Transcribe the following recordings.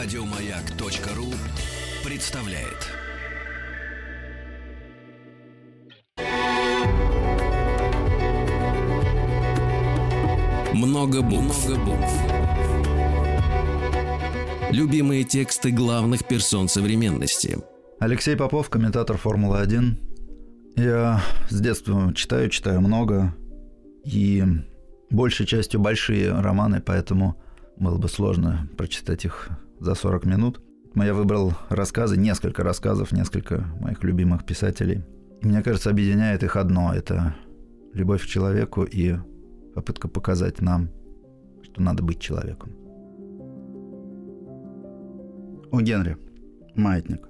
Радиомаяк.ру представляет. Много букв. Любимые тексты главных персон современности. Алексей Попов, комментатор Формулы-1. Я с детства читаю, читаю много. И большей частью большие романы, поэтому было бы сложно прочитать их за 40 минут. Я выбрал рассказы, несколько рассказов, несколько моих любимых писателей. И мне кажется, объединяет их одно – это любовь к человеку и попытка показать нам, что надо быть человеком. У Генри. Маятник.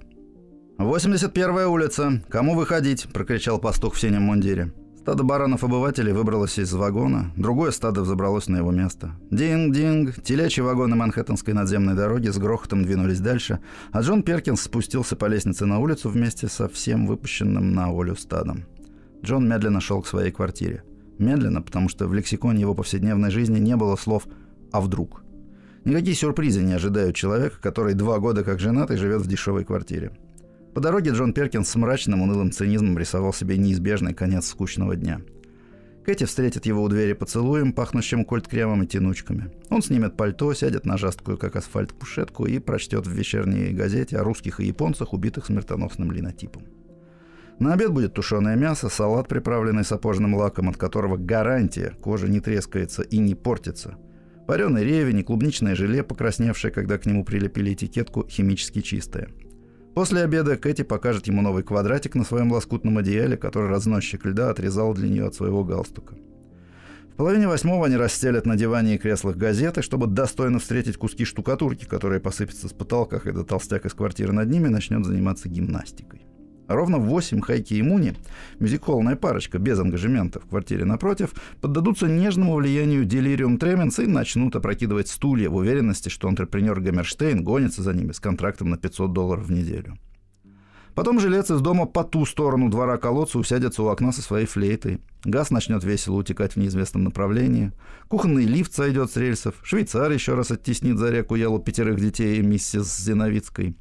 81-я улица. Кому выходить?» – прокричал пастух в синем мундире. Стадо баранов-обывателей выбралось из вагона, другое стадо взобралось на его место. Динг-динг, телячьи вагоны Манхэттенской надземной дороги с грохотом двинулись дальше, а Джон Перкинс спустился по лестнице на улицу вместе со всем выпущенным на волю стадом. Джон медленно шел к своей квартире. Медленно, потому что в лексиконе его повседневной жизни не было слов «а вдруг?». Никакие сюрпризы не ожидают человека, который два года как женат и живет в дешевой квартире. По дороге Джон Перкинс с мрачным, унылым цинизмом рисовал себе неизбежный конец скучного дня. Кэти встретит его у двери поцелуем, пахнущим кольт-кремом и тянучками. Он снимет пальто, сядет на жесткую, как асфальт, кушетку и прочтет в вечерней газете о русских и японцах, убитых смертоносным линотипом. На обед будет тушеное мясо, салат, приправленный сапожным лаком, от которого гарантия, кожа не трескается и не портится. Вареный ревень и клубничное желе, покрасневшее, когда к нему прилепили этикетку «химически чистое». После обеда Кэти покажет ему новый квадратик на своем лоскутном одеяле, который разносчик льда отрезал для нее от своего галстука. В половине восьмого они расстелят на диване и креслах газеты, чтобы достойно встретить куски штукатурки, которые посыпятся с потолка, когда толстяк из квартиры над ними начнет заниматься гимнастикой. Ровно в 8 Хайки и Муни, мюзиколная парочка без ангажемента в квартире напротив, поддадутся нежному влиянию делириум тременс и начнут опрокидывать стулья в уверенности, что антрепренер Гаммерштейн гонится за ними с контрактом на 500 долларов в неделю. Потом жилец из дома по ту сторону двора колодца усядется у окна со своей флейтой. Газ начнет весело утекать в неизвестном направлении. Кухонный лифт сойдет с рельсов. Швейцар еще раз оттеснит за реку Елу пятерых детей и миссис Зиновицкой.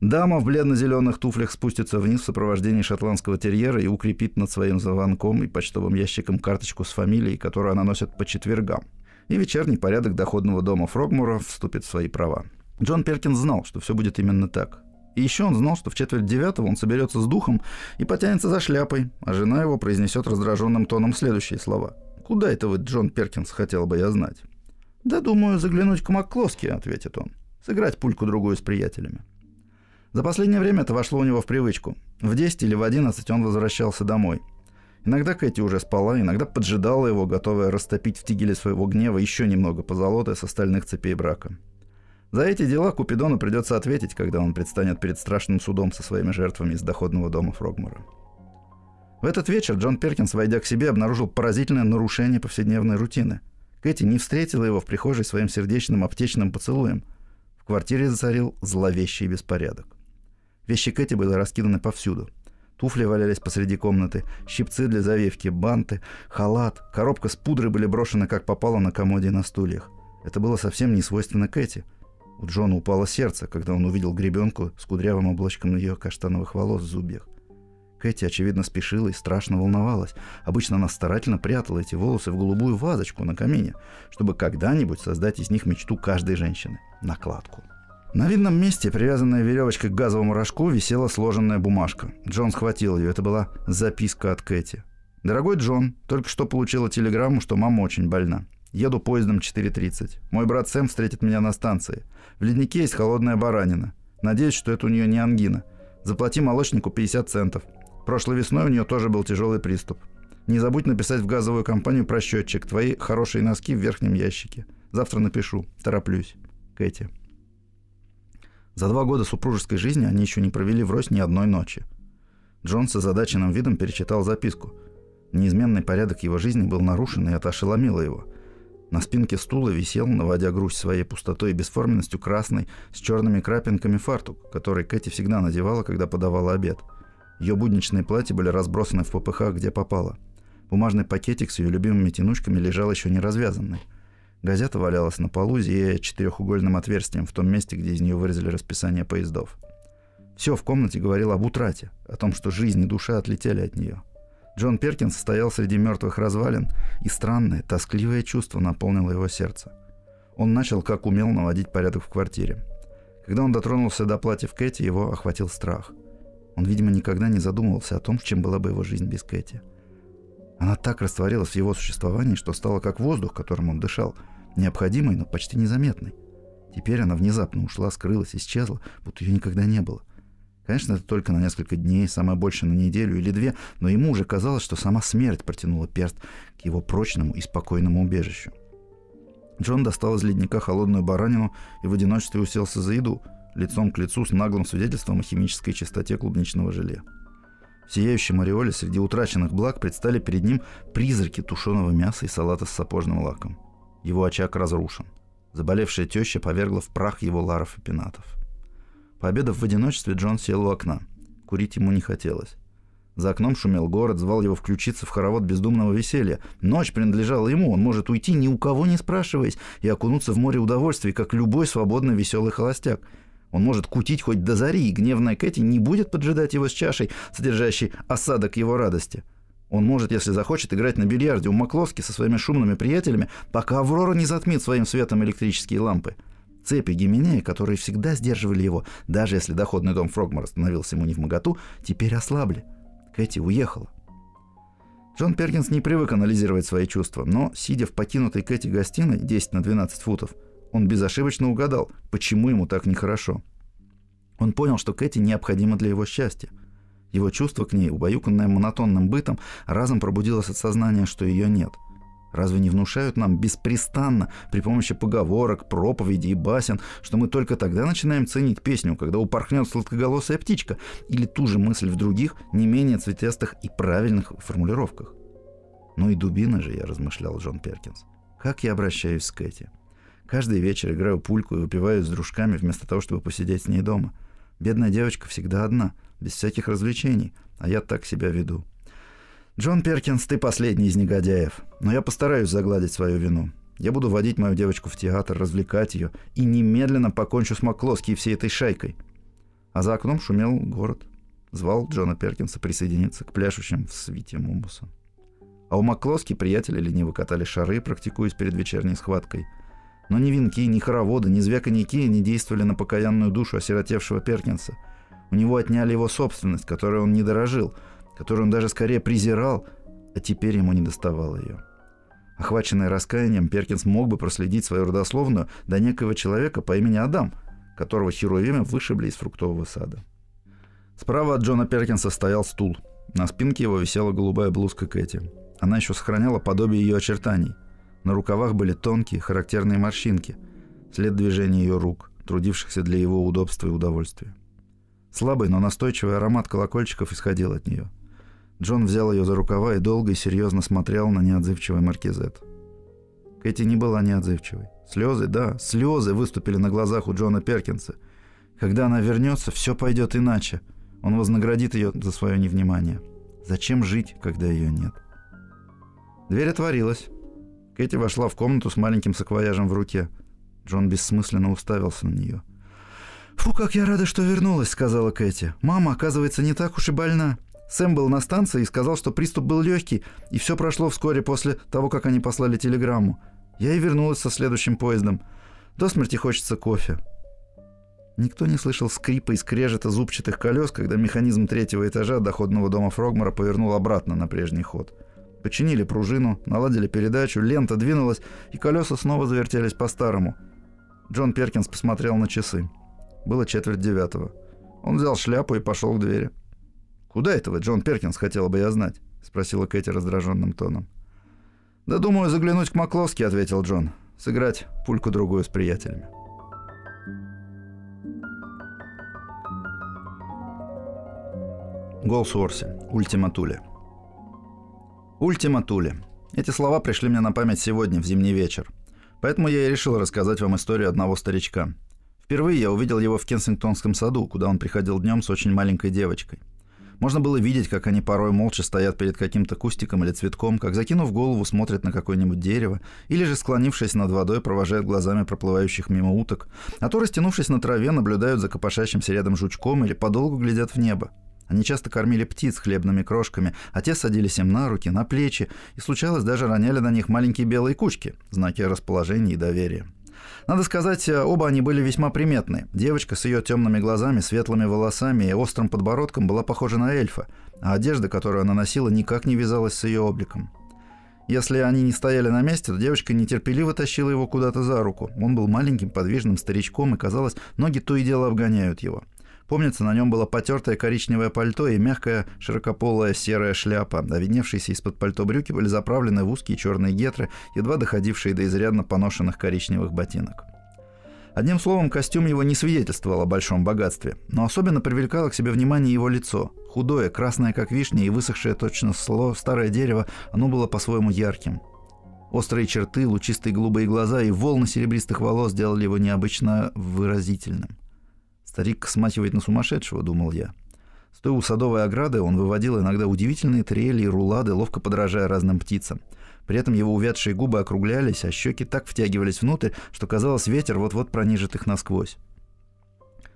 Дама в бледно-зеленых туфлях спустится вниз в сопровождении шотландского терьера и укрепит над своим звонком и почтовым ящиком карточку с фамилией, которую она носит по четвергам. И вечерний порядок доходного дома Фрогмура вступит в свои права. Джон Перкин знал, что все будет именно так. И еще он знал, что в четверть девятого он соберется с духом и потянется за шляпой, а жена его произнесет раздраженным тоном следующие слова. «Куда это вы, Джон Перкинс, хотел бы я знать?» «Да, думаю, заглянуть к Макклоски», — ответит он. «Сыграть пульку-другую с приятелями». За последнее время это вошло у него в привычку. В 10 или в 11 он возвращался домой. Иногда Кэти уже спала, иногда поджидала его, готовая растопить в тигеле своего гнева еще немного позолоты с остальных цепей брака. За эти дела Купидону придется ответить, когда он предстанет перед страшным судом со своими жертвами из доходного дома Фрогмора. В этот вечер Джон Перкинс, войдя к себе, обнаружил поразительное нарушение повседневной рутины. Кэти не встретила его в прихожей своим сердечным аптечным поцелуем. В квартире зацарил зловещий беспорядок. Вещи Кэти были раскиданы повсюду. Туфли валялись посреди комнаты, щипцы для завивки, банты, халат, коробка с пудрой были брошены как попало на комоде и на стульях. Это было совсем не свойственно Кэти. У Джона упало сердце, когда он увидел гребенку с кудрявым облачком ее каштановых волос в зубьях. Кэти, очевидно, спешила и страшно волновалась. Обычно она старательно прятала эти волосы в голубую вазочку на камине, чтобы когда-нибудь создать из них мечту каждой женщины – накладку. На видном месте, привязанная веревочкой к газовому рожку, висела сложенная бумажка. Джон схватил ее. Это была записка от Кэти. «Дорогой Джон, только что получила телеграмму, что мама очень больна. Еду поездом 4.30. Мой брат Сэм встретит меня на станции. В леднике есть холодная баранина. Надеюсь, что это у нее не ангина. Заплати молочнику 50 центов. Прошлой весной у нее тоже был тяжелый приступ. Не забудь написать в газовую компанию про счетчик. Твои хорошие носки в верхнем ящике. Завтра напишу. Тороплюсь. Кэти. За два года супружеской жизни они еще не провели врозь ни одной ночи. Джон с озадаченным видом перечитал записку. Неизменный порядок его жизни был нарушен, и это ошеломило его. На спинке стула висел, наводя грусть своей пустотой и бесформенностью, красный, с черными крапинками фартук, который Кэти всегда надевала, когда подавала обед. Ее будничные платья были разбросаны в ППХ, где попало. Бумажный пакетик с ее любимыми тянучками лежал еще не развязанный. Газета валялась на полу, зияя четырехугольным отверстием в том месте, где из нее вырезали расписание поездов. Все в комнате говорило об утрате, о том, что жизнь и душа отлетели от нее. Джон Перкинс стоял среди мертвых развалин, и странное, тоскливое чувство наполнило его сердце. Он начал, как умел, наводить порядок в квартире. Когда он дотронулся до платьев Кэти, его охватил страх. Он, видимо, никогда не задумывался о том, чем была бы его жизнь без Кэти. Она так растворилась в его существовании, что стала как воздух, которым он дышал, необходимой, но почти незаметной. Теперь она внезапно ушла, скрылась, исчезла, будто ее никогда не было. Конечно, это только на несколько дней, самое больше на неделю или две, но ему уже казалось, что сама смерть протянула перст к его прочному и спокойному убежищу. Джон достал из ледника холодную баранину и в одиночестве уселся за еду, лицом к лицу с наглым свидетельством о химической чистоте клубничного желе. В сияющем ореоле среди утраченных благ предстали перед ним призраки тушеного мяса и салата с сапожным лаком. Его очаг разрушен. Заболевшая теща повергла в прах его ларов и пенатов. Пообедав в одиночестве, Джон сел у окна. Курить ему не хотелось. За окном шумел город, звал его включиться в хоровод бездумного веселья. Ночь принадлежала ему, он может уйти, ни у кого не спрашиваясь, и окунуться в море удовольствий, как любой свободно веселый холостяк. Он может кутить хоть до зари, и гневная Кэти не будет поджидать его с чашей, содержащей осадок его радости. Он может, если захочет, играть на бильярде у Маклоски со своими шумными приятелями, пока Аврора не затмит своим светом электрические лампы. Цепи Гименея, которые всегда сдерживали его, даже если доходный дом Фрогмора становился ему не в моготу, теперь ослабли. Кэти уехала. Джон Перкинс не привык анализировать свои чувства, но, сидя в покинутой Кэти гостиной 10 на 12 футов, он безошибочно угадал, почему ему так нехорошо. Он понял, что Кэти необходима для его счастья. Его чувство к ней, убаюканное монотонным бытом, разом пробудилось от сознания, что ее нет – Разве не внушают нам беспрестанно при помощи поговорок, проповедей и басен, что мы только тогда начинаем ценить песню, когда упорхнет сладкоголосая птичка, или ту же мысль в других, не менее цветастых и правильных формулировках? Ну и дубина же, я размышлял Джон Перкинс. Как я обращаюсь с Кэти? Каждый вечер играю пульку и выпиваю с дружками вместо того, чтобы посидеть с ней дома. Бедная девочка всегда одна, без всяких развлечений, а я так себя веду. Джон Перкинс, ты последний из негодяев. Но я постараюсь загладить свою вину. Я буду водить мою девочку в театр, развлекать ее и немедленно покончу с Маклоски и всей этой шайкой. А за окном шумел город. Звал Джона Перкинса присоединиться к пляшущим в свите мумуса. А у Маклоски приятели лениво катали шары, практикуясь перед вечерней схваткой. Но ни венки, ни хороводы, ни звяканьяки не действовали на покаянную душу осиротевшего Перкинса. У него отняли его собственность, которой он не дорожил – которую он даже скорее презирал, а теперь ему не доставало ее. Охваченный раскаянием, Перкинс мог бы проследить свою родословную до некоего человека по имени Адам, которого херувимы вышибли из фруктового сада. Справа от Джона Перкинса стоял стул. На спинке его висела голубая блузка Кэти. Она еще сохраняла подобие ее очертаний. На рукавах были тонкие, характерные морщинки, след движения ее рук, трудившихся для его удобства и удовольствия. Слабый, но настойчивый аромат колокольчиков исходил от нее – Джон взял ее за рукава и долго и серьезно смотрел на неотзывчивый маркизет. Кэти не была неотзывчивой. Слезы, да, слезы выступили на глазах у Джона Перкинса. Когда она вернется, все пойдет иначе. Он вознаградит ее за свое невнимание. Зачем жить, когда ее нет? Дверь отворилась. Кэти вошла в комнату с маленьким саквояжем в руке. Джон бессмысленно уставился на нее. «Фу, как я рада, что вернулась», — сказала Кэти. «Мама, оказывается, не так уж и больна. Сэм был на станции и сказал, что приступ был легкий, и все прошло вскоре после того, как они послали телеграмму. Я и вернулась со следующим поездом. До смерти хочется кофе. Никто не слышал скрипа и скрежета зубчатых колес, когда механизм третьего этажа доходного дома Фрогмора повернул обратно на прежний ход. Починили пружину, наладили передачу, лента двинулась, и колеса снова завертелись по-старому. Джон Перкинс посмотрел на часы. Было четверть девятого. Он взял шляпу и пошел к двери. «Куда это вы, Джон Перкинс, хотела бы я знать?» — спросила Кэти раздраженным тоном. «Да думаю, заглянуть к Макловски», — ответил Джон. «Сыграть пульку-другую с приятелями». Голсуорси. Ультиматуле. Ультиматуле. Эти слова пришли мне на память сегодня, в зимний вечер. Поэтому я и решил рассказать вам историю одного старичка. Впервые я увидел его в Кенсингтонском саду, куда он приходил днем с очень маленькой девочкой. Можно было видеть, как они порой молча стоят перед каким-то кустиком или цветком, как, закинув голову, смотрят на какое-нибудь дерево, или же, склонившись над водой, провожают глазами проплывающих мимо уток, а то, растянувшись на траве, наблюдают за копошащимся рядом жучком или подолгу глядят в небо. Они часто кормили птиц хлебными крошками, а те садились им на руки, на плечи, и случалось даже роняли на них маленькие белые кучки, знаки расположения и доверия. Надо сказать, оба они были весьма приметны. Девочка с ее темными глазами, светлыми волосами и острым подбородком была похожа на эльфа, а одежда, которую она носила, никак не вязалась с ее обликом. Если они не стояли на месте, то девочка нетерпеливо тащила его куда-то за руку. Он был маленьким, подвижным старичком, и, казалось, ноги то и дело обгоняют его – Помнится, на нем было потертое коричневое пальто и мягкая широкополая серая шляпа, а видневшиеся из-под пальто брюки были заправлены в узкие черные гетры, едва доходившие до изрядно поношенных коричневых ботинок. Одним словом, костюм его не свидетельствовал о большом богатстве, но особенно привлекало к себе внимание его лицо. Худое, красное как вишня и высохшее точно сло старое дерево, оно было по-своему ярким. Острые черты, лучистые голубые глаза и волны серебристых волос делали его необычно выразительным. Старик смахивает на сумасшедшего, думал я. Стоя у садовой ограды, он выводил иногда удивительные трели и рулады, ловко подражая разным птицам. При этом его увядшие губы округлялись, а щеки так втягивались внутрь, что казалось, ветер вот-вот пронижит их насквозь.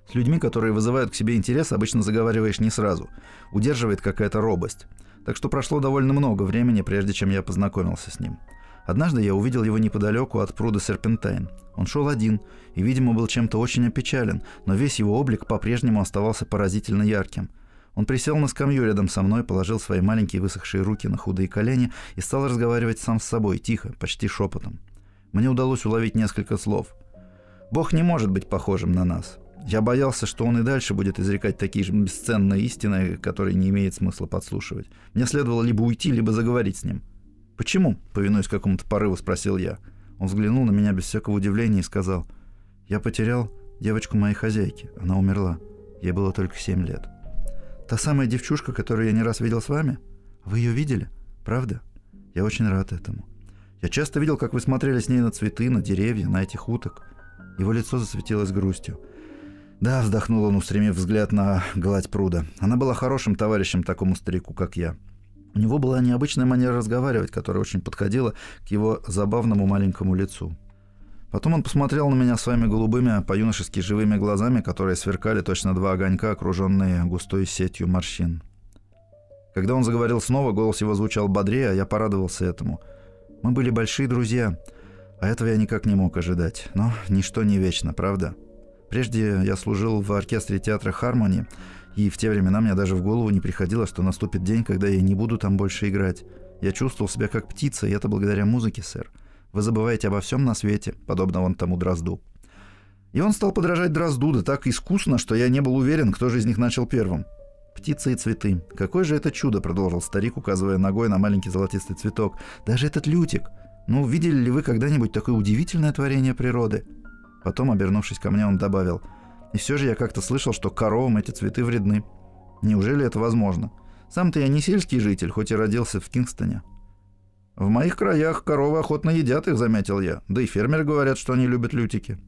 С людьми, которые вызывают к себе интерес, обычно заговариваешь не сразу. Удерживает какая-то робость. Так что прошло довольно много времени, прежде чем я познакомился с ним. Однажды я увидел его неподалеку от пруда Серпентайн. Он шел один и, видимо, был чем-то очень опечален, но весь его облик по-прежнему оставался поразительно ярким. Он присел на скамью рядом со мной, положил свои маленькие высохшие руки на худые колени и стал разговаривать сам с собой, тихо, почти шепотом. Мне удалось уловить несколько слов. «Бог не может быть похожим на нас. Я боялся, что он и дальше будет изрекать такие же бесценные истины, которые не имеет смысла подслушивать. Мне следовало либо уйти, либо заговорить с ним. «Почему?» — повинуясь какому-то порыву, спросил я. Он взглянул на меня без всякого удивления и сказал, «Я потерял девочку моей хозяйки. Она умерла. Ей было только семь лет. Та самая девчушка, которую я не раз видел с вами? Вы ее видели? Правда? Я очень рад этому. Я часто видел, как вы смотрели с ней на цветы, на деревья, на этих уток. Его лицо засветилось грустью. «Да», — вздохнул он, устремив взгляд на гладь пруда. «Она была хорошим товарищем такому старику, как я. У него была необычная манера разговаривать, которая очень подходила к его забавному маленькому лицу. Потом он посмотрел на меня своими голубыми, по-юношески живыми глазами, которые сверкали точно два огонька, окруженные густой сетью морщин. Когда он заговорил снова, голос его звучал бодрее, а я порадовался этому. Мы были большие друзья, а этого я никак не мог ожидать. Но ничто не вечно, правда? Прежде я служил в оркестре театра «Хармони», и в те времена мне даже в голову не приходило, что наступит день, когда я не буду там больше играть. Я чувствовал себя как птица, и это благодаря музыке, сэр. Вы забываете обо всем на свете, подобно вон тому дрозду. И он стал подражать дрозду, да так искусно, что я не был уверен, кто же из них начал первым. «Птицы и цветы. Какое же это чудо!» — продолжил старик, указывая ногой на маленький золотистый цветок. «Даже этот лютик! Ну, видели ли вы когда-нибудь такое удивительное творение природы?» Потом, обернувшись ко мне, он добавил — и все же я как-то слышал, что коровам эти цветы вредны. Неужели это возможно? Сам-то я не сельский житель, хоть и родился в Кингстоне. В моих краях коровы охотно едят их, заметил я. Да и фермеры говорят, что они любят лютики.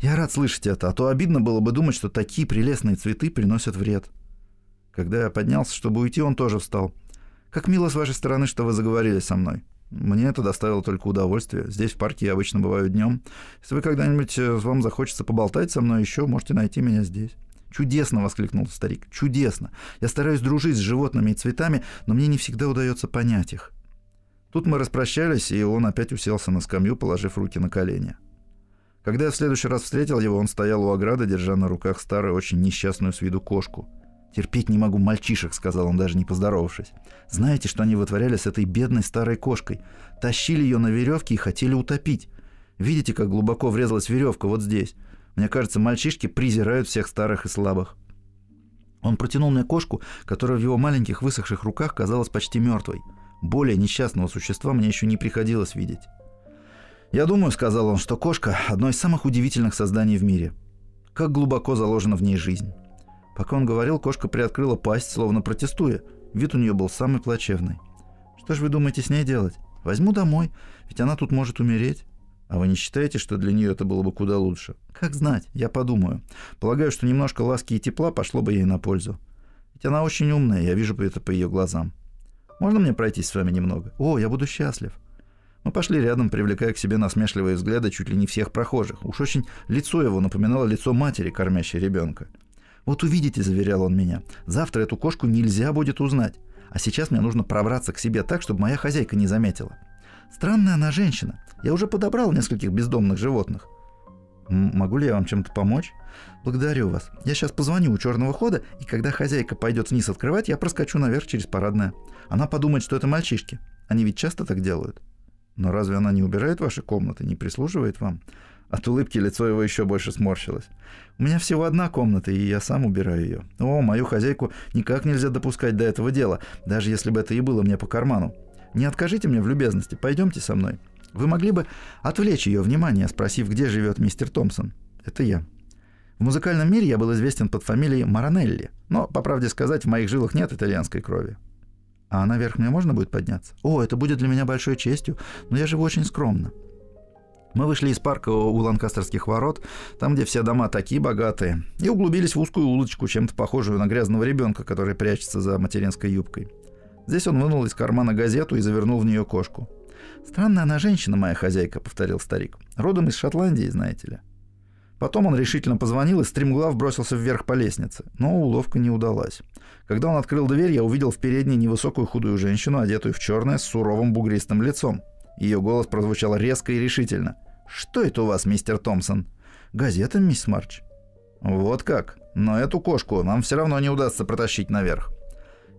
Я рад слышать это, а то обидно было бы думать, что такие прелестные цветы приносят вред. Когда я поднялся, чтобы уйти, он тоже встал. Как мило с вашей стороны, что вы заговорили со мной. Мне это доставило только удовольствие. Здесь, в парке, я обычно бываю днем. Если вы когда-нибудь э, вам захочется поболтать со мной еще, можете найти меня здесь. «Чудесно!» — воскликнул старик. «Чудесно! Я стараюсь дружить с животными и цветами, но мне не всегда удается понять их». Тут мы распрощались, и он опять уселся на скамью, положив руки на колени. Когда я в следующий раз встретил его, он стоял у ограды, держа на руках старую, очень несчастную с виду кошку — «Терпеть не могу мальчишек», — сказал он, даже не поздоровавшись. «Знаете, что они вытворяли с этой бедной старой кошкой? Тащили ее на веревке и хотели утопить. Видите, как глубоко врезалась веревка вот здесь? Мне кажется, мальчишки презирают всех старых и слабых». Он протянул мне кошку, которая в его маленьких высохших руках казалась почти мертвой. Более несчастного существа мне еще не приходилось видеть. «Я думаю», — сказал он, — «что кошка — одно из самых удивительных созданий в мире. Как глубоко заложена в ней жизнь». Пока он говорил, кошка приоткрыла пасть, словно протестуя. Вид у нее был самый плачевный. «Что же вы думаете с ней делать? Возьму домой, ведь она тут может умереть». А вы не считаете, что для нее это было бы куда лучше? Как знать, я подумаю. Полагаю, что немножко ласки и тепла пошло бы ей на пользу. Ведь она очень умная, я вижу это по ее глазам. Можно мне пройтись с вами немного? О, я буду счастлив. Мы пошли рядом, привлекая к себе насмешливые взгляды чуть ли не всех прохожих. Уж очень лицо его напоминало лицо матери, кормящей ребенка. «Вот увидите», — заверял он меня, — «завтра эту кошку нельзя будет узнать. А сейчас мне нужно пробраться к себе так, чтобы моя хозяйка не заметила. Странная она женщина. Я уже подобрал нескольких бездомных животных. Могу ли я вам чем-то помочь? Благодарю вас. Я сейчас позвоню у черного хода, и когда хозяйка пойдет вниз открывать, я проскочу наверх через парадное. Она подумает, что это мальчишки. Они ведь часто так делают. Но разве она не убирает ваши комнаты, не прислуживает вам? От улыбки лицо его еще больше сморщилось. У меня всего одна комната, и я сам убираю ее. О, мою хозяйку никак нельзя допускать до этого дела, даже если бы это и было мне по карману. Не откажите мне в любезности, пойдемте со мной. Вы могли бы отвлечь ее внимание, спросив, где живет мистер Томпсон. Это я. В музыкальном мире я был известен под фамилией Маранелли, но, по правде сказать, в моих жилах нет итальянской крови. А наверх мне можно будет подняться? О, это будет для меня большой честью, но я живу очень скромно. Мы вышли из парка у Ланкастерских ворот, там, где все дома такие богатые, и углубились в узкую улочку, чем-то похожую на грязного ребенка, который прячется за материнской юбкой. Здесь он вынул из кармана газету и завернул в нее кошку. «Странная она женщина, моя хозяйка», — повторил старик. «Родом из Шотландии, знаете ли». Потом он решительно позвонил и стремглав бросился вверх по лестнице, но уловка не удалась. Когда он открыл дверь, я увидел в передней невысокую худую женщину, одетую в черное, с суровым бугристым лицом. Ее голос прозвучал резко и решительно. «Что это у вас, мистер Томпсон?» «Газета, мисс Марч». «Вот как? Но эту кошку нам все равно не удастся протащить наверх».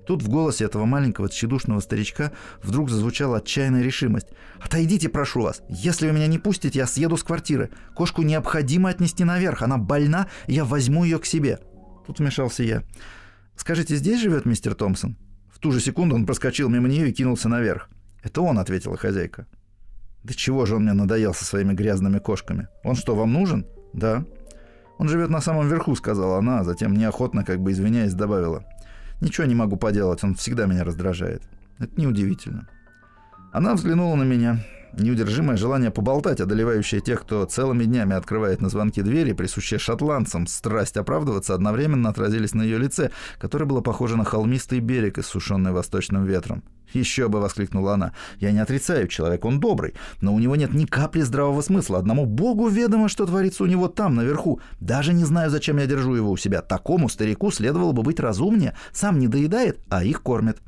Тут в голосе этого маленького тщедушного старичка вдруг зазвучала отчаянная решимость. «Отойдите, прошу вас! Если вы меня не пустите, я съеду с квартиры. Кошку необходимо отнести наверх. Она больна, и я возьму ее к себе». Тут вмешался я. «Скажите, здесь живет мистер Томпсон?» В ту же секунду он проскочил мимо нее и кинулся наверх. «Это он», — ответила хозяйка. «Да чего же он мне надоел со своими грязными кошками? Он что, вам нужен?» «Да». «Он живет на самом верху», — сказала она, а затем неохотно, как бы извиняясь, добавила. Ничего не могу поделать, он всегда меня раздражает. Это неудивительно. Она взглянула на меня. Неудержимое желание поболтать, одолевающее тех, кто целыми днями открывает на звонки двери, присущее шотландцам, страсть оправдываться, одновременно отразились на ее лице, которое было похоже на холмистый берег, иссушенный восточным ветром. «Еще бы!» — воскликнула она. «Я не отрицаю, человек он добрый, но у него нет ни капли здравого смысла. Одному богу ведомо, что творится у него там, наверху. Даже не знаю, зачем я держу его у себя. Такому старику следовало бы быть разумнее. Сам не доедает, а их кормит».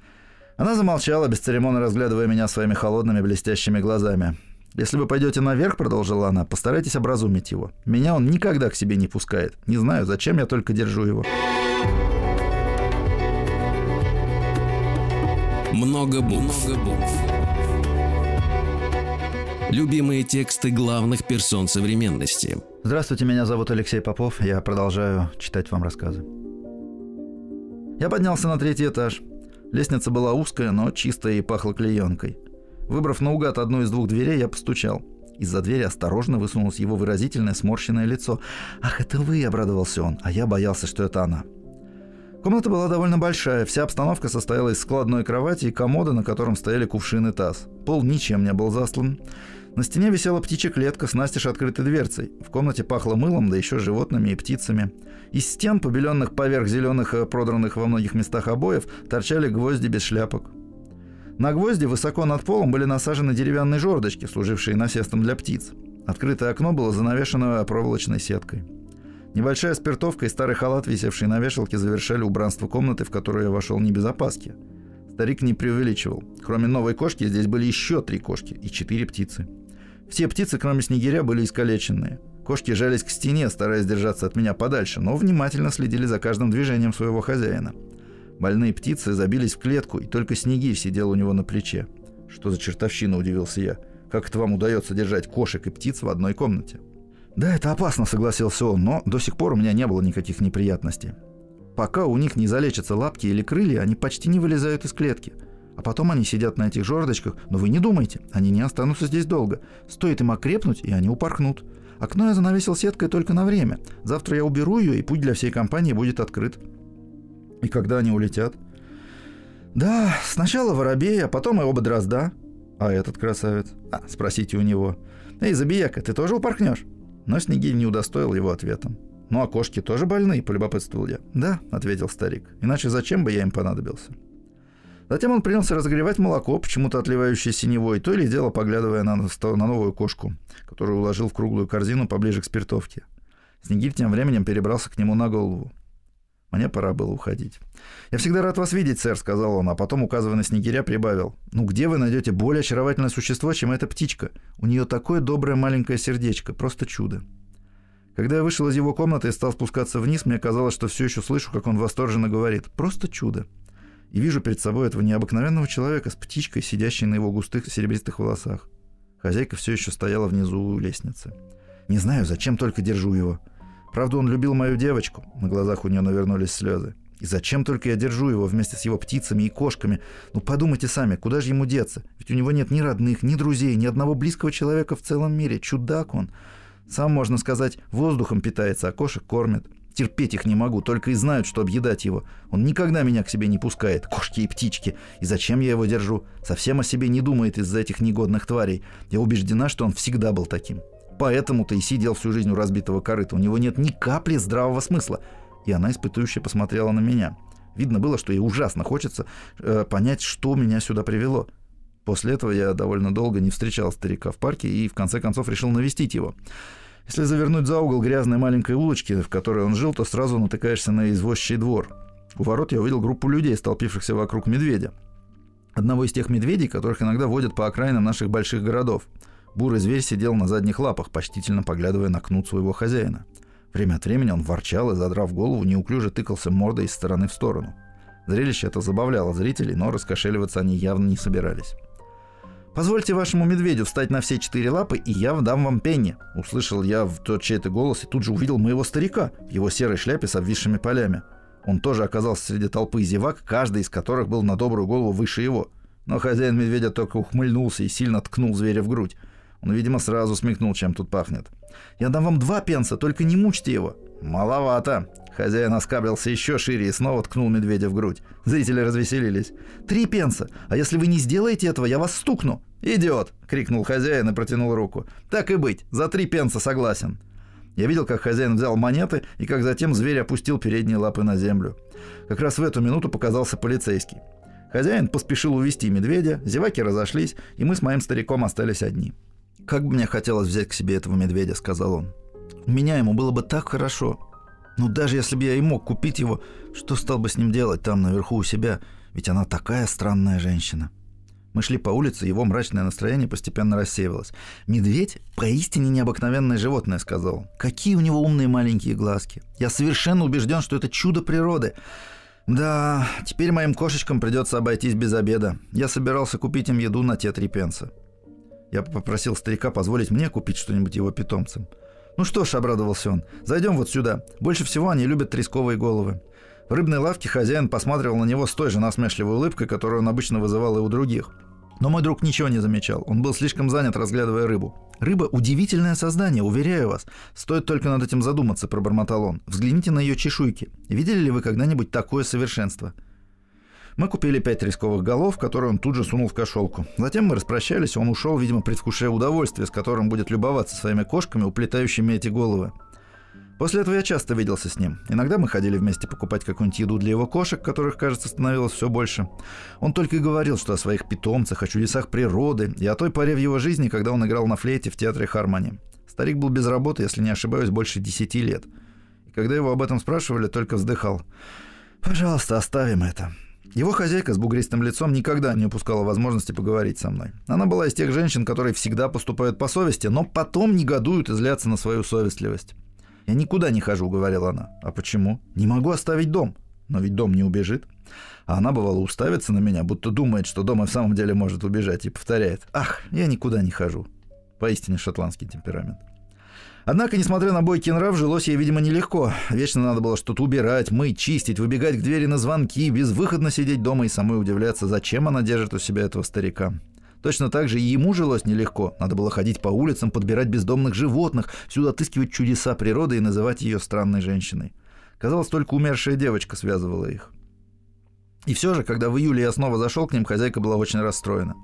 Она замолчала, бесцеремонно разглядывая меня своими холодными блестящими глазами. «Если вы пойдете наверх», — продолжила она, — «постарайтесь образумить его. Меня он никогда к себе не пускает. Не знаю, зачем я только держу его». Много букв. Много букв. Любимые тексты главных персон современности. Здравствуйте, меня зовут Алексей Попов. Я продолжаю читать вам рассказы. Я поднялся на третий этаж. Лестница была узкая, но чистая и пахла клеенкой. Выбрав наугад одну из двух дверей, я постучал. Из-за двери осторожно высунулось его выразительное сморщенное лицо. «Ах, это вы!» – обрадовался он, а я боялся, что это она. Комната была довольно большая, вся обстановка состояла из складной кровати и комода, на котором стояли кувшин и таз. Пол ничем не был заслан. На стене висела птичья клетка с настежь открытой дверцей. В комнате пахло мылом, да еще животными и птицами. Из стен, побеленных поверх зеленых, э, продранных во многих местах обоев, торчали гвозди без шляпок. На гвозди высоко над полом были насажены деревянные жердочки, служившие насестом для птиц. Открытое окно было занавешено проволочной сеткой. Небольшая спиртовка и старый халат, висевший на вешалке, завершали убранство комнаты, в которую я вошел не без опаски. Старик не преувеличивал. Кроме новой кошки, здесь были еще три кошки и четыре птицы. Все птицы, кроме снегиря, были искалеченные. Кошки жались к стене, стараясь держаться от меня подальше, но внимательно следили за каждым движением своего хозяина. Больные птицы забились в клетку, и только снегирь сидел у него на плече. «Что за чертовщина?» – удивился я. «Как это вам удается держать кошек и птиц в одной комнате?» «Да, это опасно», – согласился он, но до сих пор у меня не было никаких неприятностей. Пока у них не залечатся лапки или крылья, они почти не вылезают из клетки – а потом они сидят на этих жердочках, но вы не думайте, они не останутся здесь долго. Стоит им окрепнуть, и они упорхнут. Окно я занавесил сеткой только на время. Завтра я уберу ее, и путь для всей компании будет открыт. И когда они улетят? Да, сначала воробей, а потом и оба дрозда. А этот красавец? А, спросите у него. Эй, забияка, ты тоже упорхнешь? Но Снегирь не удостоил его ответом. «Ну а кошки тоже больны?» – полюбопытствовал я. «Да», – ответил старик. «Иначе зачем бы я им понадобился?» Затем он принялся разогревать молоко, почему-то отливающее синевой, то или дело поглядывая на, на новую кошку, которую уложил в круглую корзину поближе к спиртовке. Снегирь тем временем перебрался к нему на голову. Мне пора было уходить. «Я всегда рад вас видеть, сэр», — сказал он, а потом, указывая на снегиря, прибавил. «Ну где вы найдете более очаровательное существо, чем эта птичка? У нее такое доброе маленькое сердечко, просто чудо». Когда я вышел из его комнаты и стал спускаться вниз, мне казалось, что все еще слышу, как он восторженно говорит «просто чудо». И вижу перед собой этого необыкновенного человека с птичкой, сидящей на его густых серебристых волосах. Хозяйка все еще стояла внизу у лестницы. Не знаю, зачем только держу его. Правда, он любил мою девочку. На глазах у нее навернулись слезы. И зачем только я держу его вместе с его птицами и кошками? Ну подумайте сами, куда же ему деться? Ведь у него нет ни родных, ни друзей, ни одного близкого человека в целом мире. Чудак он. Сам, можно сказать, воздухом питается, а кошек кормит. Терпеть их не могу, только и знают, что объедать его. Он никогда меня к себе не пускает, кошки и птички. И зачем я его держу? Совсем о себе не думает из-за этих негодных тварей. Я убеждена, что он всегда был таким. Поэтому-то и сидел всю жизнь у разбитого корыта. У него нет ни капли здравого смысла. И она испытующе посмотрела на меня. Видно было, что ей ужасно хочется э, понять, что меня сюда привело. После этого я довольно долго не встречал старика в парке и в конце концов решил навестить его. Если завернуть за угол грязной маленькой улочки, в которой он жил, то сразу натыкаешься на извозчий двор. У ворот я увидел группу людей, столпившихся вокруг медведя. Одного из тех медведей, которых иногда водят по окраинам наших больших городов. Бурый зверь сидел на задних лапах, почтительно поглядывая на кнут своего хозяина. Время от времени он ворчал и, задрав голову, неуклюже тыкался мордой из стороны в сторону. Зрелище это забавляло зрителей, но раскошеливаться они явно не собирались. «Позвольте вашему медведю встать на все четыре лапы, и я дам вам пенни!» Услышал я в тот чей-то голос и тут же увидел моего старика в его серой шляпе с обвисшими полями. Он тоже оказался среди толпы зевак, каждый из которых был на добрую голову выше его. Но хозяин медведя только ухмыльнулся и сильно ткнул зверя в грудь. Он, видимо, сразу смекнул, чем тут пахнет. «Я дам вам два пенса, только не мучьте его!» «Маловато!» Хозяин оскаблился еще шире и снова ткнул медведя в грудь. Зрители развеселились. «Три пенса! А если вы не сделаете этого, я вас стукну!» «Идиот!» — крикнул хозяин и протянул руку. «Так и быть, за три пенса согласен!» Я видел, как хозяин взял монеты и как затем зверь опустил передние лапы на землю. Как раз в эту минуту показался полицейский. Хозяин поспешил увести медведя, зеваки разошлись, и мы с моим стариком остались одни. «Как бы мне хотелось взять к себе этого медведя», — сказал он. «У меня ему было бы так хорошо. Ну, даже если бы я и мог купить его, что стал бы с ним делать там наверху у себя? Ведь она такая странная женщина». Мы шли по улице, его мрачное настроение постепенно рассеивалось. «Медведь – поистине необыкновенное животное», – сказал. «Какие у него умные маленькие глазки. Я совершенно убежден, что это чудо природы. Да, теперь моим кошечкам придется обойтись без обеда. Я собирался купить им еду на те три пенса». Я попросил старика позволить мне купить что-нибудь его питомцам. «Ну что ж», — обрадовался он, — «зайдем вот сюда. Больше всего они любят тресковые головы». В рыбной лавке хозяин посматривал на него с той же насмешливой улыбкой, которую он обычно вызывал и у других. Но мой друг ничего не замечал. Он был слишком занят, разглядывая рыбу. «Рыба – удивительное создание, уверяю вас. Стоит только над этим задуматься», – пробормотал он. «Взгляните на ее чешуйки. Видели ли вы когда-нибудь такое совершенство?» Мы купили пять рисковых голов, которые он тут же сунул в кошелку. Затем мы распрощались, он ушел, видимо, предвкушая удовольствие, с которым будет любоваться своими кошками, уплетающими эти головы. После этого я часто виделся с ним. Иногда мы ходили вместе покупать какую-нибудь еду для его кошек, которых, кажется, становилось все больше. Он только и говорил, что о своих питомцах, о чудесах природы и о той поре в его жизни, когда он играл на флейте в театре Хармони. Старик был без работы, если не ошибаюсь, больше десяти лет. И когда его об этом спрашивали, только вздыхал. «Пожалуйста, оставим это. Его хозяйка с бугристым лицом никогда не упускала возможности поговорить со мной. Она была из тех женщин, которые всегда поступают по совести, но потом негодуют и злятся на свою совестливость. «Я никуда не хожу», — говорила она. «А почему?» «Не могу оставить дом». «Но ведь дом не убежит». А она, бывало, уставится на меня, будто думает, что дом и в самом деле может убежать, и повторяет. «Ах, я никуда не хожу». Поистине шотландский темперамент. Однако, несмотря на бойкий нрав, жилось ей, видимо, нелегко. Вечно надо было что-то убирать, мыть, чистить, выбегать к двери на звонки, безвыходно сидеть дома и самой удивляться, зачем она держит у себя этого старика. Точно так же и ему жилось нелегко. Надо было ходить по улицам, подбирать бездомных животных, всюду отыскивать чудеса природы и называть ее странной женщиной. Казалось, только умершая девочка связывала их. И все же, когда в июле я снова зашел к ним, хозяйка была очень расстроена.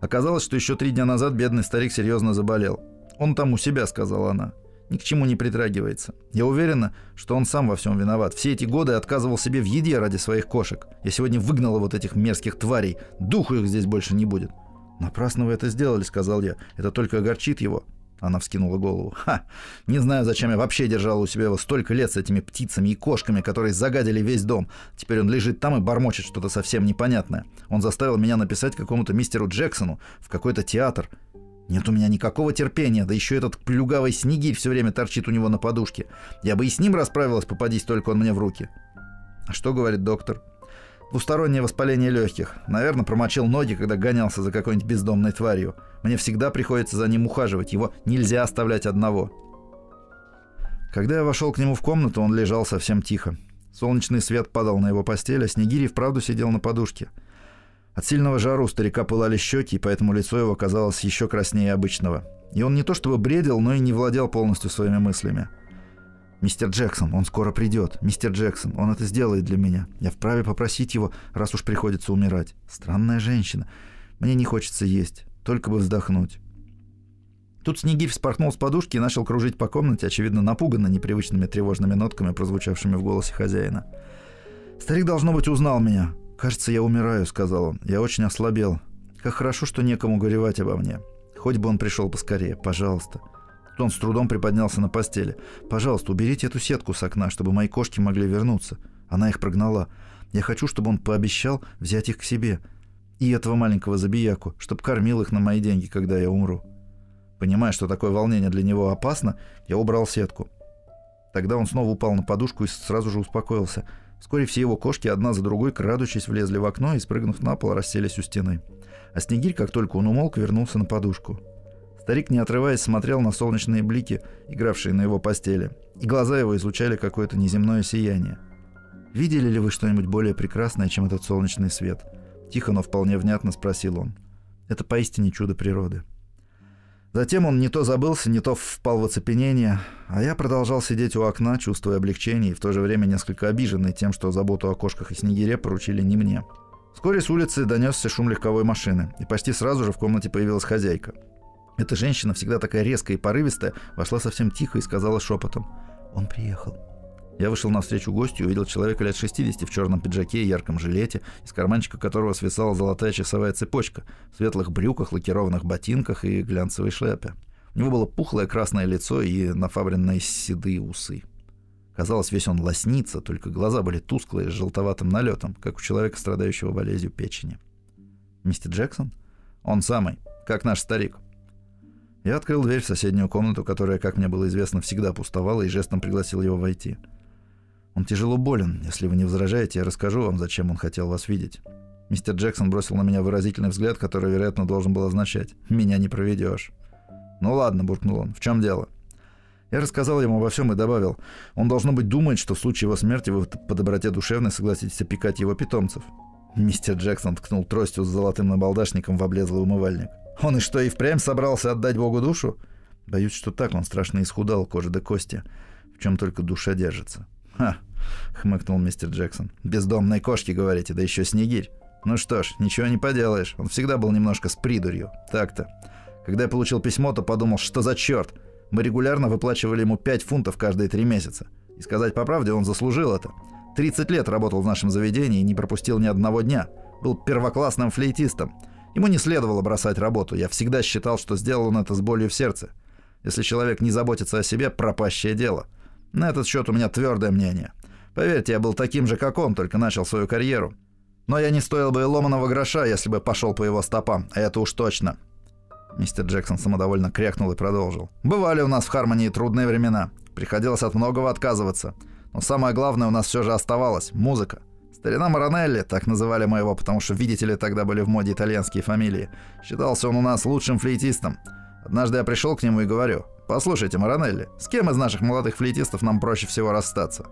Оказалось, что еще три дня назад бедный старик серьезно заболел. «Он там у себя», — сказала она. ни к чему не притрагивается. Я уверена, что он сам во всем виноват. Все эти годы отказывал себе в еде ради своих кошек. Я сегодня выгнала вот этих мерзких тварей. Духу их здесь больше не будет. «Напрасно вы это сделали», — сказал я. «Это только огорчит его». Она вскинула голову. «Ха! Не знаю, зачем я вообще держал у себя его столько лет с этими птицами и кошками, которые загадили весь дом. Теперь он лежит там и бормочет что-то совсем непонятное. Он заставил меня написать какому-то мистеру Джексону в какой-то театр. Нет у меня никакого терпения, да еще этот плюгавый снегирь все время торчит у него на подушке. Я бы и с ним расправилась, попадись только он мне в руки». «А что говорит доктор?» Двустороннее воспаление легких. Наверное, промочил ноги, когда гонялся за какой-нибудь бездомной тварью. Мне всегда приходится за ним ухаживать. Его нельзя оставлять одного. Когда я вошел к нему в комнату, он лежал совсем тихо. Солнечный свет падал на его постель, а Снегирь вправду сидел на подушке. От сильного жару у старика пылали щеки, и поэтому лицо его казалось еще краснее обычного. И он не то чтобы бредил, но и не владел полностью своими мыслями. «Мистер Джексон, он скоро придет. Мистер Джексон, он это сделает для меня. Я вправе попросить его, раз уж приходится умирать. Странная женщина. Мне не хочется есть. Только бы вздохнуть». Тут Снегирь вспорхнул с подушки и начал кружить по комнате, очевидно, напуганно непривычными тревожными нотками, прозвучавшими в голосе хозяина. «Старик, должно быть, узнал меня. Кажется, я умираю», — сказал он. «Я очень ослабел. Как хорошо, что некому горевать обо мне. Хоть бы он пришел поскорее, пожалуйста». Он с трудом приподнялся на постели. «Пожалуйста, уберите эту сетку с окна, чтобы мои кошки могли вернуться». Она их прогнала. «Я хочу, чтобы он пообещал взять их к себе. И этого маленького забияку, чтобы кормил их на мои деньги, когда я умру». Понимая, что такое волнение для него опасно, я убрал сетку. Тогда он снова упал на подушку и сразу же успокоился. Вскоре все его кошки одна за другой, крадучись, влезли в окно и, спрыгнув на пол, расселись у стены. А Снегирь, как только он умолк, вернулся на подушку. Старик, не отрываясь, смотрел на солнечные блики, игравшие на его постели, и глаза его излучали какое-то неземное сияние. «Видели ли вы что-нибудь более прекрасное, чем этот солнечный свет?» Тихо, но вполне внятно спросил он. «Это поистине чудо природы». Затем он не то забылся, не то впал в оцепенение, а я продолжал сидеть у окна, чувствуя облегчение и в то же время несколько обиженный тем, что заботу о кошках и снегире поручили не мне. Вскоре с улицы донесся шум легковой машины, и почти сразу же в комнате появилась хозяйка – эта женщина, всегда такая резкая и порывистая, вошла совсем тихо и сказала шепотом «Он приехал». Я вышел навстречу гостю и увидел человека лет 60 в черном пиджаке и ярком жилете, из карманчика которого свисала золотая часовая цепочка, в светлых брюках, лакированных ботинках и глянцевой шляпе. У него было пухлое красное лицо и нафабренные седые усы. Казалось, весь он лоснится, только глаза были тусклые, с желтоватым налетом, как у человека, страдающего болезнью печени. «Мистер Джексон?» «Он самый, как наш старик», я открыл дверь в соседнюю комнату, которая, как мне было известно, всегда пустовала, и жестом пригласил его войти. «Он тяжело болен. Если вы не возражаете, я расскажу вам, зачем он хотел вас видеть». Мистер Джексон бросил на меня выразительный взгляд, который, вероятно, должен был означать «Меня не проведешь». «Ну ладно», — буркнул он, — «в чем дело?» Я рассказал ему обо всем и добавил, он, должно быть, думает, что в случае его смерти вы по доброте душевной согласитесь опекать его питомцев. Мистер Джексон ткнул тростью с золотым набалдашником в облезлый умывальник. Он и что, и впрямь собрался отдать Богу душу? Боюсь, что так он страшно исхудал, кожа до кости, в чем только душа держится. Ха, хмыкнул мистер Джексон. Бездомной кошки, говорите, да еще снегирь. Ну что ж, ничего не поделаешь, он всегда был немножко с придурью. Так-то. Когда я получил письмо, то подумал, что за черт. Мы регулярно выплачивали ему 5 фунтов каждые 3 месяца. И сказать по правде, он заслужил это. 30 лет работал в нашем заведении и не пропустил ни одного дня. Был первоклассным флейтистом. Ему не следовало бросать работу. Я всегда считал, что сделал он это с болью в сердце. Если человек не заботится о себе, пропащее дело. На этот счет у меня твердое мнение. Поверьте, я был таким же, как он, только начал свою карьеру. Но я не стоил бы и ломаного гроша, если бы пошел по его стопам. А это уж точно. Мистер Джексон самодовольно крякнул и продолжил. «Бывали у нас в Хармонии трудные времена. Приходилось от многого отказываться. Но самое главное у нас все же оставалось – музыка. Старина Маранелли, так называли мы его, потому что, видите ли, тогда были в моде итальянские фамилии. Считался он у нас лучшим флейтистом. Однажды я пришел к нему и говорю, «Послушайте, Маранелли, с кем из наших молодых флейтистов нам проще всего расстаться?»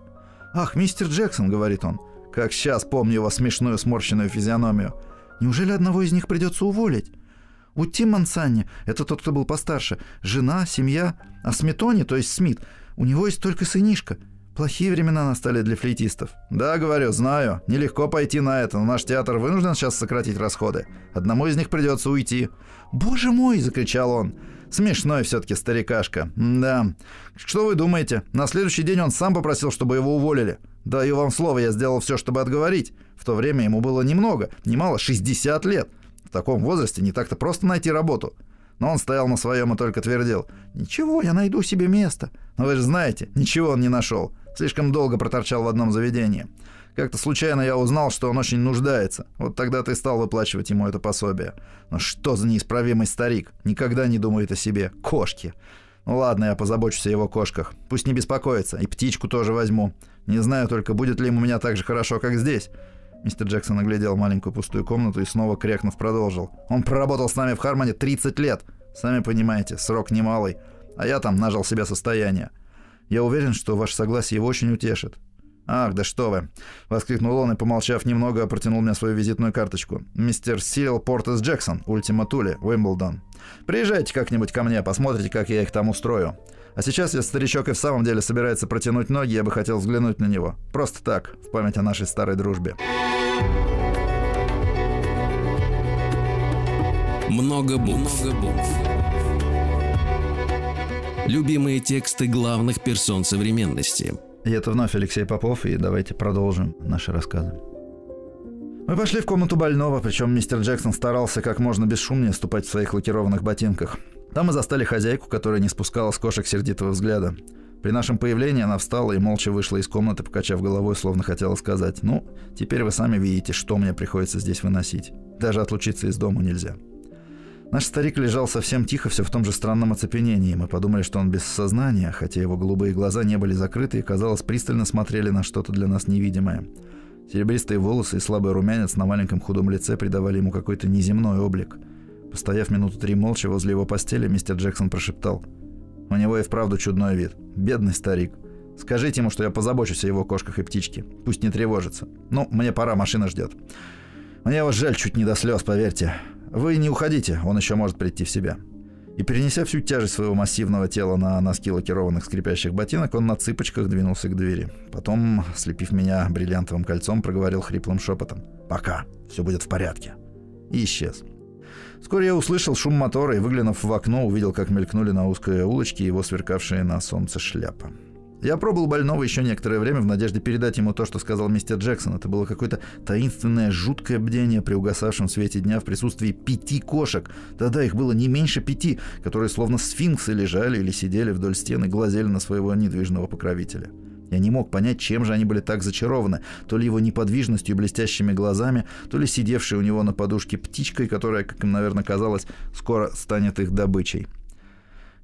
«Ах, мистер Джексон», — говорит он, как сейчас помню его смешную сморщенную физиономию. «Неужели одного из них придется уволить?» У Тим Мансанни, это тот, кто был постарше, жена, семья, а Сметони, то есть Смит, у него есть только сынишка — Плохие времена настали для флейтистов. Да, говорю, знаю. Нелегко пойти на это, но наш театр вынужден сейчас сократить расходы. Одному из них придется уйти. Боже мой, закричал он. Смешной все-таки старикашка. Да. Что вы думаете? На следующий день он сам попросил, чтобы его уволили. Даю вам слово, я сделал все, чтобы отговорить. В то время ему было немного, немало, 60 лет. В таком возрасте не так-то просто найти работу. Но он стоял на своем и только твердил. «Ничего, я найду себе место». Но вы же знаете, ничего он не нашел. Слишком долго проторчал в одном заведении. Как-то случайно я узнал, что он очень нуждается. Вот тогда ты стал выплачивать ему это пособие. Но что за неисправимый старик? Никогда не думает о себе. Кошки. Ну ладно, я позабочусь о его кошках. Пусть не беспокоится. И птичку тоже возьму. Не знаю только, будет ли ему меня так же хорошо, как здесь. Мистер Джексон оглядел маленькую пустую комнату и снова крякнув продолжил. «Он проработал с нами в Хармоне 30 лет. Сами понимаете, срок немалый. А я там нажил себе состояние. Я уверен, что ваше согласие его очень утешит. «Ах, да что вы!» — воскликнул он и, помолчав немного, протянул мне свою визитную карточку. «Мистер Сирил Портес Джексон, Ультима Тули, Уимблдон. Приезжайте как-нибудь ко мне, посмотрите, как я их там устрою. А сейчас, если старичок и в самом деле собирается протянуть ноги, я бы хотел взглянуть на него. Просто так, в память о нашей старой дружбе». Много букв. Много букв. Любимые тексты главных персон современности. И это вновь Алексей Попов, и давайте продолжим наши рассказы. Мы пошли в комнату больного, причем мистер Джексон старался как можно бесшумнее ступать в своих лакированных ботинках. Там мы застали хозяйку, которая не спускала с кошек сердитого взгляда. При нашем появлении она встала и молча вышла из комнаты, покачав головой, словно хотела сказать «Ну, теперь вы сами видите, что мне приходится здесь выносить. Даже отлучиться из дома нельзя». Наш старик лежал совсем тихо, все в том же странном оцепенении. Мы подумали, что он без сознания, хотя его голубые глаза не были закрыты и, казалось, пристально смотрели на что-то для нас невидимое. Серебристые волосы и слабый румянец на маленьком худом лице придавали ему какой-то неземной облик. Постояв минуту три молча возле его постели, мистер Джексон прошептал. «У него и вправду чудной вид. Бедный старик. Скажите ему, что я позабочусь о его кошках и птичке. Пусть не тревожится. Ну, мне пора, машина ждет. Мне его жаль чуть не до слез, поверьте. Вы не уходите, он еще может прийти в себя. И перенеся всю тяжесть своего массивного тела на носки лакированных скрипящих ботинок, он на цыпочках двинулся к двери. Потом, слепив меня бриллиантовым кольцом, проговорил хриплым шепотом. «Пока, все будет в порядке». И исчез. Вскоре я услышал шум мотора и, выглянув в окно, увидел, как мелькнули на узкой улочке его сверкавшие на солнце шляпа. Я пробыл больного еще некоторое время в надежде передать ему то, что сказал мистер Джексон. Это было какое-то таинственное, жуткое бдение при угасавшем свете дня в присутствии пяти кошек. Да-да, их было не меньше пяти, которые словно сфинксы лежали или сидели вдоль стены, глазели на своего недвижного покровителя. Я не мог понять, чем же они были так зачарованы. То ли его неподвижностью и блестящими глазами, то ли сидевшей у него на подушке птичкой, которая, как им, наверное, казалось, скоро станет их добычей.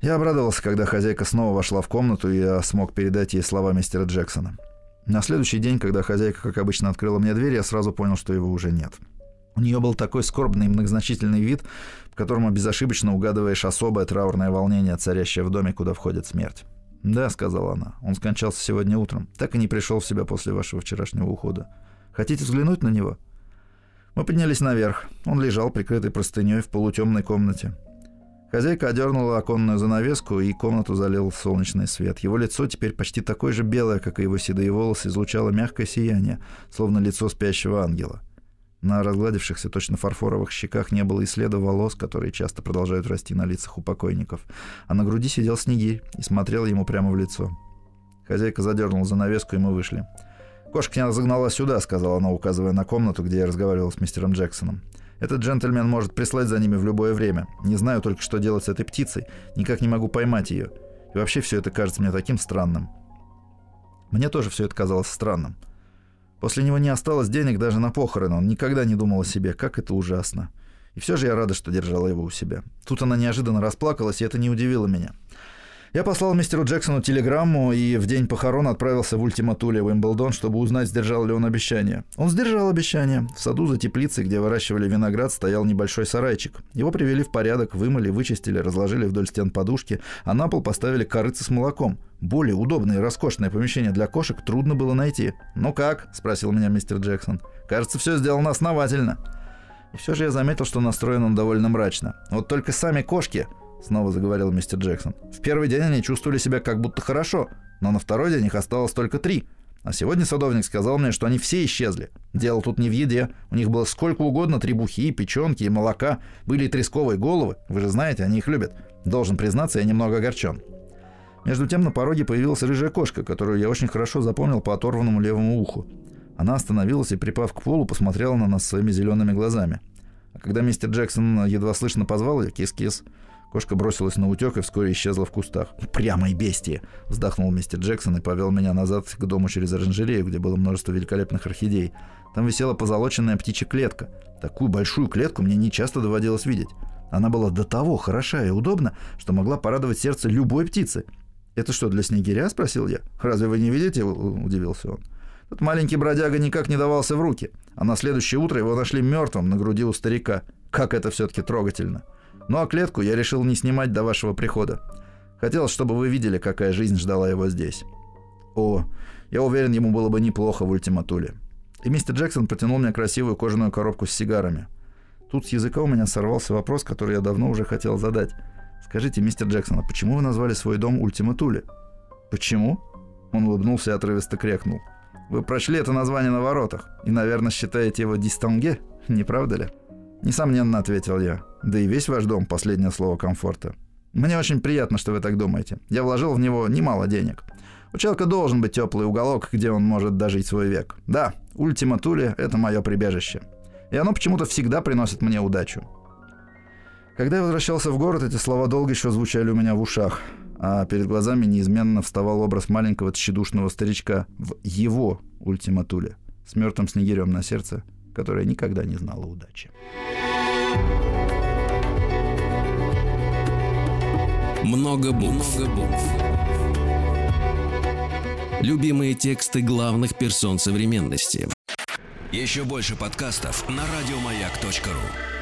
Я обрадовался, когда хозяйка снова вошла в комнату, и я смог передать ей слова мистера Джексона. На следующий день, когда хозяйка, как обычно, открыла мне дверь, я сразу понял, что его уже нет. У нее был такой скорбный и многозначительный вид, в котором безошибочно угадываешь особое траурное волнение, царящее в доме, куда входит смерть. «Да», — сказала она, — «он скончался сегодня утром. Так и не пришел в себя после вашего вчерашнего ухода. Хотите взглянуть на него?» Мы поднялись наверх. Он лежал, прикрытый простыней в полутемной комнате. Хозяйка одернула оконную занавеску, и комнату залил солнечный свет. Его лицо, теперь почти такое же белое, как и его седые волосы, излучало мягкое сияние, словно лицо спящего ангела. На разгладившихся точно фарфоровых щеках не было и следа волос, которые часто продолжают расти на лицах у покойников, а на груди сидел снегирь и смотрел ему прямо в лицо. Хозяйка задернула занавеску, и мы вышли. «Кошка меня загнала сюда», — сказала она, указывая на комнату, где я разговаривал с мистером Джексоном. Этот джентльмен может прислать за ними в любое время. Не знаю только, что делать с этой птицей. Никак не могу поймать ее. И вообще все это кажется мне таким странным. Мне тоже все это казалось странным. После него не осталось денег даже на похороны. Он никогда не думал о себе. Как это ужасно. И все же я рада, что держала его у себя. Тут она неожиданно расплакалась, и это не удивило меня. Я послал мистеру Джексону телеграмму и в день похорон отправился в Ультиматуле в Имблдон, чтобы узнать, сдержал ли он обещание. Он сдержал обещание. В саду за теплицей, где выращивали виноград, стоял небольшой сарайчик. Его привели в порядок, вымыли, вычистили, разложили вдоль стен подушки, а на пол поставили корыцы с молоком. Более удобное и роскошное помещение для кошек трудно было найти. «Ну как?» – спросил меня мистер Джексон. «Кажется, все сделано основательно». И все же я заметил, что настроен он довольно мрачно. Вот только сами кошки Снова заговорил мистер Джексон. В первый день они чувствовали себя как будто хорошо, но на второй день их осталось только три. А сегодня садовник сказал мне, что они все исчезли. Дело тут не в еде. У них было сколько угодно требухи, печенки и молока. Были и тресковые головы. Вы же знаете, они их любят. Должен признаться, я немного огорчен. Между тем на пороге появилась рыжая кошка, которую я очень хорошо запомнил по оторванному левому уху. Она остановилась и, припав к полу, посмотрела на нас своими зелеными глазами. А когда мистер Джексон едва слышно позвал ее «Кис-кис», Кошка бросилась на утек и вскоре исчезла в кустах. «Прямо и бестия!» – вздохнул мистер Джексон и повел меня назад к дому через оранжерею, где было множество великолепных орхидей. Там висела позолоченная птичья клетка. Такую большую клетку мне не часто доводилось видеть. Она была до того хороша и удобна, что могла порадовать сердце любой птицы. «Это что, для снегиря?» – спросил я. «Разве вы не видите?» – удивился он. Тот маленький бродяга никак не давался в руки, а на следующее утро его нашли мертвым на груди у старика. Как это все-таки трогательно!» Ну а клетку я решил не снимать до вашего прихода. Хотелось, чтобы вы видели, какая жизнь ждала его здесь. О, я уверен, ему было бы неплохо в ультиматуле. И мистер Джексон протянул мне красивую кожаную коробку с сигарами. Тут с языка у меня сорвался вопрос, который я давно уже хотел задать. Скажите, мистер Джексон, а почему вы назвали свой дом Ультиматуле? Почему? Он улыбнулся и отрывисто крякнул. Вы прочли это название на воротах и, наверное, считаете его дистанге, не правда ли? Несомненно, ответил я. Да и весь ваш дом – последнее слово комфорта. Мне очень приятно, что вы так думаете. Я вложил в него немало денег. У человека должен быть теплый уголок, где он может дожить свой век. Да, Ультима Тули – это мое прибежище. И оно почему-то всегда приносит мне удачу. Когда я возвращался в город, эти слова долго еще звучали у меня в ушах, а перед глазами неизменно вставал образ маленького тщедушного старичка в его ультиматуле с мертвым снегирем на сердце – которая никогда не знала удачи. Много букв. Много букв. Любимые тексты главных персон современности. Еще больше подкастов на радиомаяк.ру.